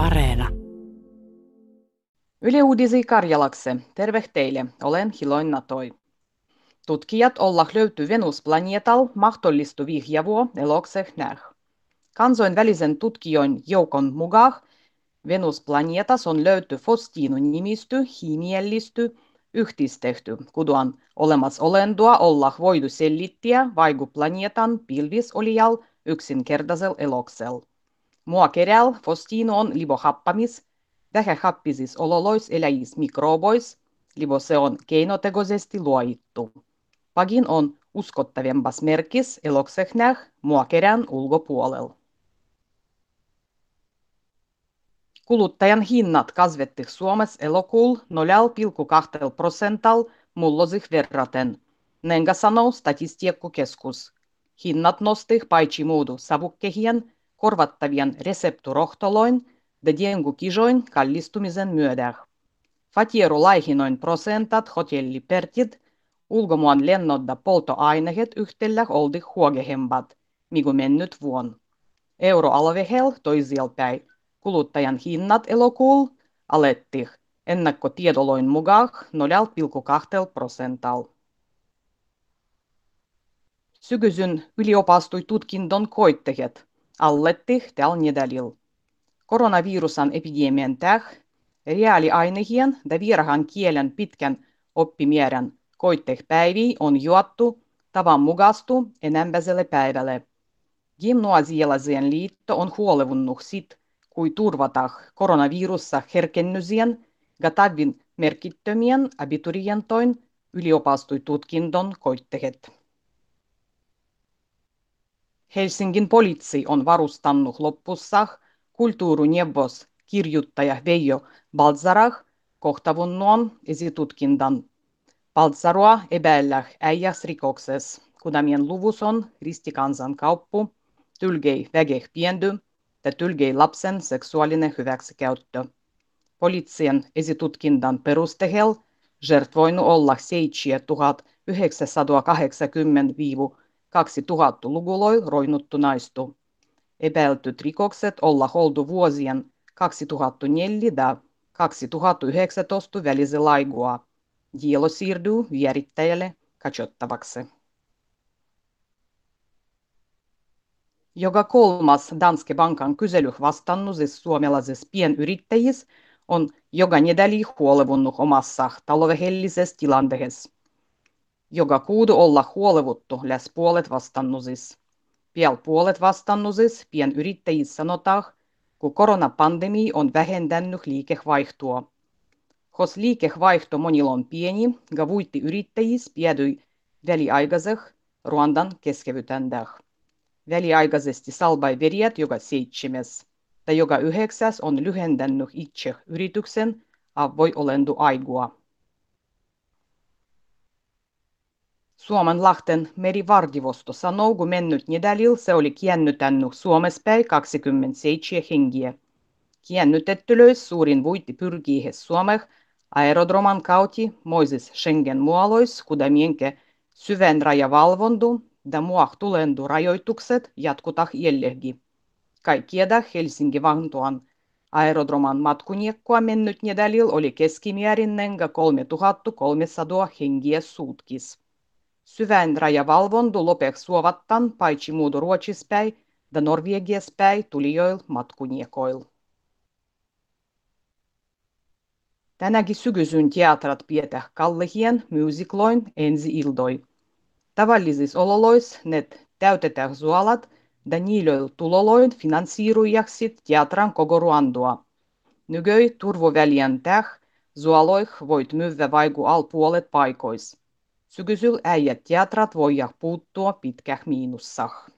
Areena. Yle Uudisi Karjalakse. Terve teille. Olen Hiloin Natoi. Tutkijat olla löyty Venus-planeetal mahdollistuvia vihjavuo elokseh näh. Kansainvälisen tutkijoin joukon mukaan Venus-planeetas on löyty fostiinu nimisty, himiellisty, yhdistetty, kuduan olemas olentoa olla voidu selittiä vaiku planeetan pilvis olial yksinkertaisel eloksel. Mua keräl fostiinu on libohappamis, vähähappisis ololois eläjis mikrobois, libo se on keinotekoisesti luoittu. Pagin on uskottavempas merkis eloksehnäh muakerän ulkopuolella. Kuluttajan hinnat kasvetti Suomessa elokuul 0,2 prosental mullosih verraten. Nenga sanoo statistiikkukeskus. Hinnat nosti paitsi muudu savukkehien, korvattavien resepturohtoloin ja diengukisoin kallistumisen myötä. Fatieru laihinoin prosentat hotellipertit ulkomaan lennot ja polttoaineet yhtellä oldi huogehembat, migu mennyt vuon. Euroaluehel toisilpäin kuluttajan hinnat elokuul aletti ennakkotiedoloin mukaan 0,2 prosental. Sykysyn yliopastui tutkindon koitteet alletti tällä nedalil. Koronavirusan epidemian täh reaaliainehien ja virhan kielen pitkän oppimieren koittepäivi on juottu tavan mukastu enempääselle päivälle. Gimnasialaiseen liitto on huolevunnut sit, kui turvata koronavirussa herkennysien gatavin merkittömien abiturientoin yliopistotutkindon koitteet. Helsingin poliisi on varustannut loppussa kulttuurineuvos kirjuttaja Veijo Balzarah kohtavunnon esitutkindan. Balzarua epäillä äijäs rikokses, kudamien luvus on ristikansan kauppu, tylgei vägeh piendy ja tylgei lapsen seksuaalinen hyväksikäyttö. Poliittien esitutkindan perustehel žertvoinut olla 1980-2000-luvuloi roinuttu naistu. Epäiltyt rikokset olla holdu vuosien 2004 ja 2019 välisellä aikaa. Dielo siirtyy vierittäjälle katsottavaksi. Joka kolmas Danske Bankan kysely vastannusis suomalaisissa pienyrittäjissä on joka nedäli huolevunnut omassa taloudellisessa tilanteessa. Joka kuudu olla huolevuttu läs puolet vastannusis. Piel puolet vastannusis pienyrittäjissä sanotaan, kun koronapandemia on vähentänyt liikevaihtoa. Kos liikevaihto monilla on pieni, gavuitti yrittäjis piedyi väliaikaiseh Ruandan keskeytändäh. Väliaikaisesti salbai veriät joka seitsemäs, tai joka yhdeksäs on lyhentänyt itse yrityksen avoi olendu aigua. Suomenlahten merivardivosto sanoo, kun mennyt nedälil se oli kiennytännyt Suomespäin 27 hengiä. Kiennytettylöis suurin vuitti pyrkii Suomeh aerodroman kauti moises Schengen muolois, kudamienke syvän rajavalvondu ja muah tulendu rajoitukset jatkutah jällegi. Kaikkieda Helsinki Vantuan aerodroman matkuniekkoa mennyt nedälil oli keskimäärin nenga 3300 hengiä suutkis. Syvän rajavalvondu lopek suovattan paitsi muudu Ruotsispäin ja Norvegiaspäin tulijoil matkuniekoil. Tänäkin sykysyn teatrat pietäh kallehien musicloin ensi ildoi. Tavallisissa ololois net täytetään suolat ja niilöil tuloloin finansiirujaksit teatran koko ruandua. Nygöi turvovälien täh zuoloih voit myyvä vaiku al puolet paikois. Sykysyl äijät teatrat voijah puuttua pitkäh miinussah.